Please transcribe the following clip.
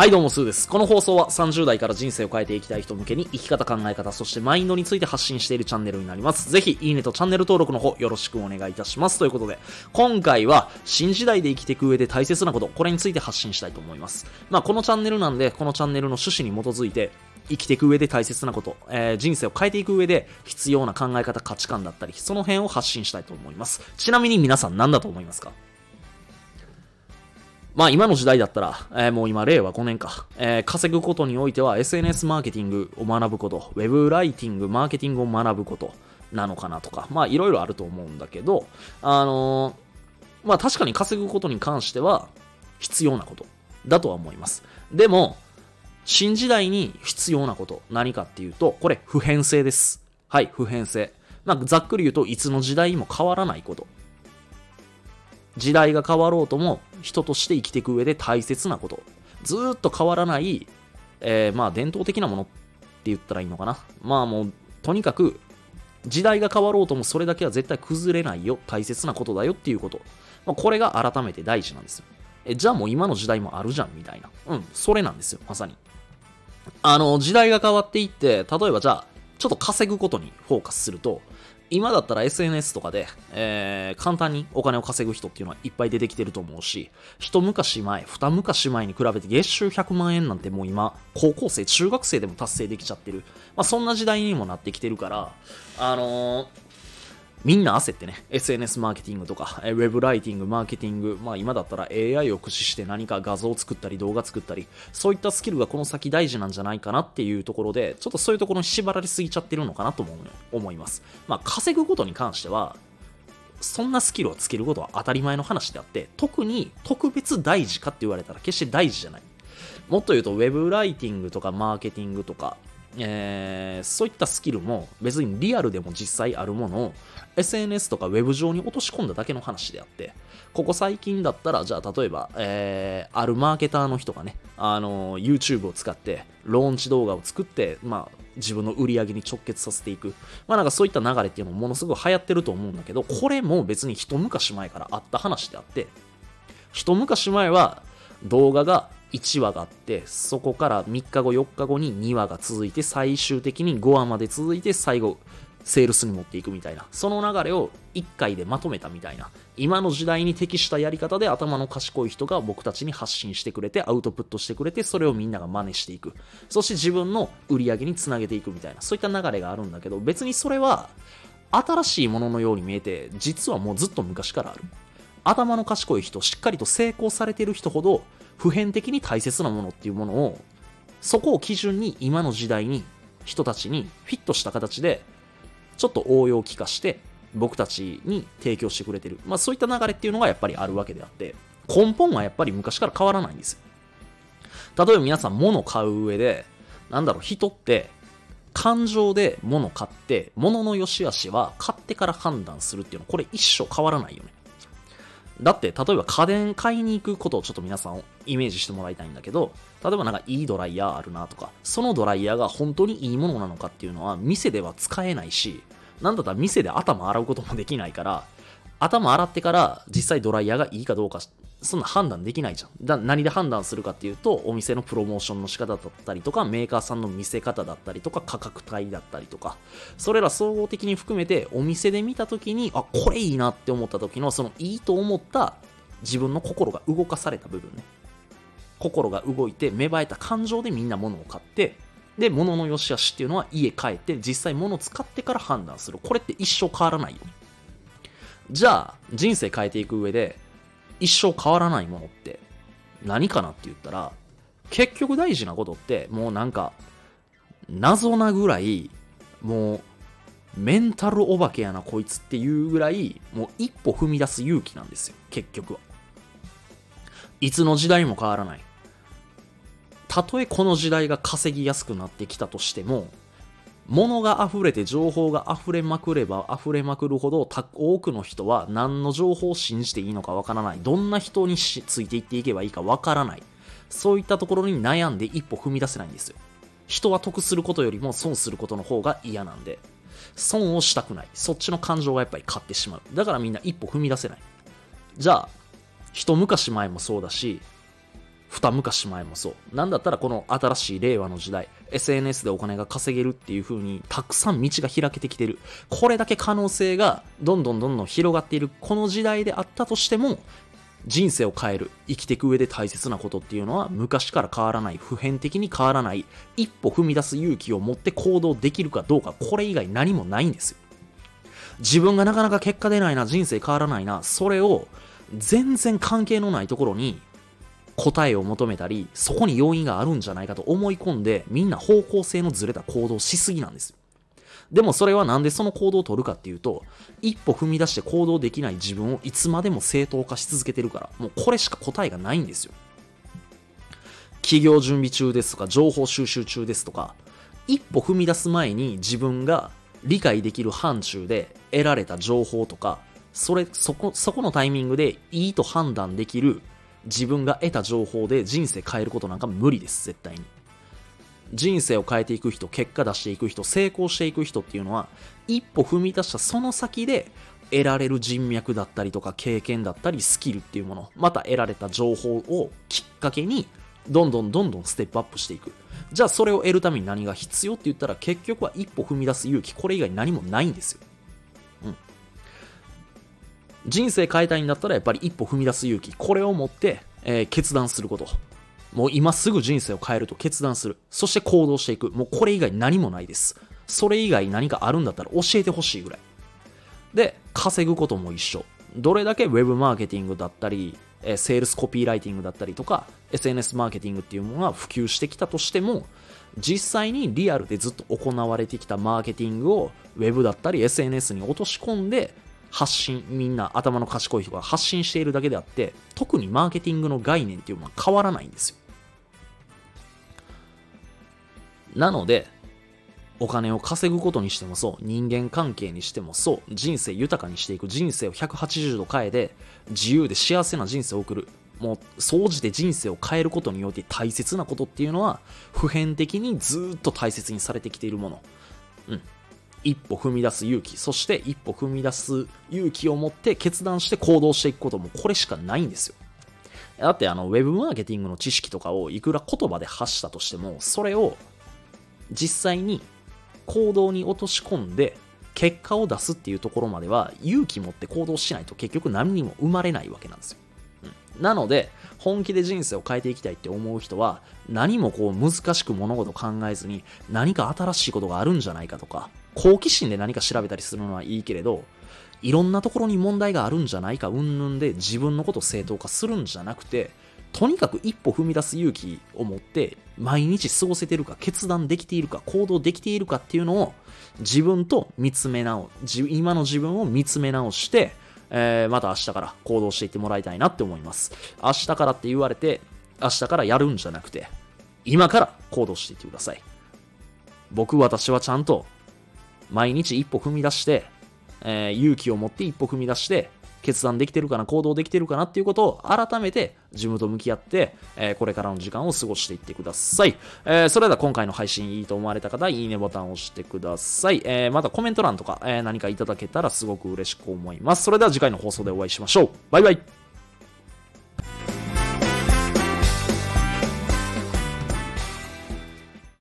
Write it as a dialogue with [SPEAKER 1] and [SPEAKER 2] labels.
[SPEAKER 1] はい、どうも、スーです。この放送は30代から人生を変えていきたい人向けに生き方、考え方、そしてマインドについて発信しているチャンネルになります。ぜひ、いいねとチャンネル登録の方よろしくお願いいたします。ということで、今回は新時代で生きていく上で大切なこと、これについて発信したいと思います。まあ、このチャンネルなんで、このチャンネルの趣旨に基づいて、生きていく上で大切なこと、えー人生を変えていく上で必要な考え方、価値観だったり、その辺を発信したいと思います。ちなみに皆さん何だと思いますか？まあ今の時代だったら、えーもう今令和5年か、えー稼ぐことにおいては SNS マーケティングを学ぶこと、ウェブライティング、マーケティングを学ぶことなのかなとか、まあいろいろあると思うんだけど、あのーまあ確かに稼ぐことに関しては必要なことだとは思います。でも、新時代に必要なこと、何かっていうと、これ普遍性です。はい、普遍性。まあざっくり言うといつの時代にも変わらないこと。時代が変わろうとも人として生きていく上で大切なこと。ずっと変わらない、えーまあ伝統的なものって言ったらいいのかな。まあもうとにかく時代が変わろうともそれだけは絶対崩れないよ。大切なことだよっていうこと、まあ、これが改めて大事なんですよ。えじゃあもう今の時代もあるじゃんみたいな。うんそれなんですよまさに。あの時代が変わっていって例えばじゃあちょっと稼ぐことにフォーカスすると今だったら SNS とかで、えー簡単にお金を稼ぐ人っていうのはいっぱい出てきてると思うし、一昔前、二昔前に比べて月収100万円なんてもう今、高校生、中学生でも達成できちゃってる。まあそんな時代にもなってきてるから、あのーみんな焦ってね、SNS マーケティングとか、ウェブライティング、マーケティング、まあ今だったら AI を駆使して何か画像を作ったり動画作ったり、そういったスキルがこの先大事なんじゃないかなっていうところで、ちょっとそういうところに縛られすぎちゃってるのかなとも思います。まあ稼ぐことに関しては、そんなスキルをつけることは当たり前の話であって、特に特別大事かって言われたら決して大事じゃない。もっと言うと、ウェブライティングとかマーケティングとか、えーそういったスキルも別にリアルでも実際あるものを SNS とかウェブ上に落とし込んだだけの話であって、ここ最近だったら、じゃあ例えば、えーあるマーケターの人がね、あの YouTube を使ってローンチ動画を作って、まあ自分の売り上げに直結させていく。まあなんかそういった流れっていうのもものすごい流行ってると思うんだけど、これも別に一昔前からあった話であって、一昔前は動画が1話があってそこから3日後4日後に2話が続いて最終的に5話まで続いて最後セールスに持っていくみたいな。その流れを1回でまとめたみたいな。今の時代に適したやり方で頭の賢い人が僕たちに発信してくれてアウトプットしてくれてそれをみんなが真似していく。そして自分の売り上げにつなげていくみたいな。そういった流れがあるんだけど別にそれは新しいもののように見えて実はもうずっと昔からある。頭の賢い人しっかりと成功されてる人ほど普遍的に大切なものっていうものをそこを基準に今の時代に人たちにフィットした形でちょっと応用を利かして僕たちに提供してくれてる、まあ、そういった流れっていうのがやっぱりあるわけであって根本はやっぱり昔から変わらないんですよ。例えば皆さん物を買う上でなんだろう人って感情で物を買って物の良し悪しは買ってから判断するっていうのこれ一生変わらないよね。だって、例えば家電買いに行くことをちょっと皆さんイメージしてもらいたいんだけど、例えばなんかいいドライヤーあるなとか、そのドライヤーが本当にいいものなのかっていうのは店では使えないし、なんだったら店で頭洗うこともできないから、頭洗ってから実際ドライヤーがいいかどうか、そんな判断できないじゃん。だ何で判断するかっていうと、お店のプロモーションの仕方だったりとか、メーカーさんの見せ方だったりとか、価格帯だったりとか、それら総合的に含めて、お店で見たときに、あ、これいいなって思った時の、そのいいと思った自分の心が動かされた部分ね。心が動いて芽生えた感情でみんな物を買って、で、物の良し悪しっていうのは家帰って実際物を使ってから判断する。これって一生変わらないよ。じゃあ、人生変えていく上で、一生変わらないものって何かなって言ったら、結局大事なことって、もうなんか、謎なぐらい、もう、メンタルお化けやなこいつっていうぐらい、もう一歩踏み出す勇気なんですよ、結局は。いつの時代も変わらない。たとえこの時代が稼ぎやすくなってきたとしても、物が溢れて情報が溢れまくれば溢れまくるほど多くの人は何の情報を信じていいのかわからない。どんな人についていっていけばいいかわからない。そういったところに悩んで一歩踏み出せないんですよ。人は得することよりも損することの方が嫌なんで。損をしたくない。そっちの感情がやっぱり勝ってしまう。だからみんな一歩踏み出せない。じゃあ、一昔前もそうだし、二昔前もそう。なんだったらこの新しい令和の時代、SNS でお金が稼げるっていう風にたくさん道が開けてきてる。これだけ可能性がどんどんどんどん広がっているこの時代であったとしても、人生を変える、生きていく上で大切なことっていうのは昔から変わらない、普遍的に変わらない、一歩踏み出す勇気を持って行動できるかどうか、これ以外何もないんですよ。自分がなかなか結果出ないな、人生変わらないな、それを全然関係のないところに答えを求めたり、そこに要因があるんじゃないかと思い込んで、みんな方向性のずれた行動しすぎなんです。でもそれはなんでその行動を取るかっていうと、一歩踏み出して行動できない自分をいつまでも正当化し続けてるから、もうこれしか答えがないんですよ。企業準備中ですとか、情報収集中ですとか、一歩踏み出す前に自分が理解できる範疇で得られた情報とか、それ、そこ、そこのタイミングでいいと判断できる自分が得た情報で人生変えることなんか無理です、絶対に。人生を変えていく人、結果出していく人、成功していく人っていうのは、一歩踏み出したその先で得られる人脈だったりとか経験だったりスキルっていうもの、また得られた情報をきっかけに、どんどんどんどんステップアップしていく。じゃあそれを得るために何が必要って言ったら結局は一歩踏み出す勇気、これ以外何もないんですよ。人生変えたいんだったらやっぱり一歩踏み出す勇気、これを持って、えー、決断すること。もう今すぐ人生を変えると決断する。そして行動していく。もうこれ以外何もないです。それ以外何かあるんだったら教えてほしいぐらい。で、稼ぐことも一緒。どれだけ Web マーケティングだったり、え、セールスコピーライティングだったりとか、SNS マーケティングっていうものが普及してきたとしても、実際にリアルでずっと行われてきたマーケティングを Web だったり SNS に落とし込んで発信、みんな頭の賢い人が発信しているだけであって、特にマーケティングの概念っていうのは変わらないんですよ。なので、お金を稼ぐことにしてもそう、人間関係にしてもそう、人生豊かにしていく、人生を180度変えて、自由で幸せな人生を送る。もう、総じて人生を変えることによって大切なことっていうのは、普遍的にずっと大切にされてきているもの。うん。一歩踏み出す勇気、そして一歩踏み出す勇気を持って決断して行動していくこともこれしかないんですよ。だってあの、ウェブマーケティングの知識とかをいくら言葉で発したとしても、それを実際に行動に落とし込んで結果を出すっていうところまでは勇気持って行動しないと結局何にも生まれないわけなんですよ。なので、本気で人生を変えていきたいって思う人は何もこう難しく物事考えずに何か新しいことがあるんじゃないかとか好奇心で何か調べたりするのはいいけれど、いろんなところに問題があるんじゃないか、うんぬんで自分のことを正当化するんじゃなくて、とにかく一歩踏み出す勇気を持って、毎日過ごせてるか、決断できているか、行動できているかっていうのを、自分と見つめ直、今の自分を見つめ直して、えー、また明日から行動していってもらいたいなって思います。明日からって言われて、明日からやるんじゃなくて、今から行動していってください。僕、私はちゃんと毎日一歩踏み出して、えー、勇気を持って一歩踏み出して、決断できてるかな、行動できてるかなっていうことを改めて自分と向き合って、えー、これからの時間を過ごしていってください。えー、それでは今回の配信いいと思われた方、いいねボタンを押してください。えー、またコメント欄とか、え何かいただけたらすごく嬉しく思います。それでは次回の放送でお会いしましょう。バイバイ。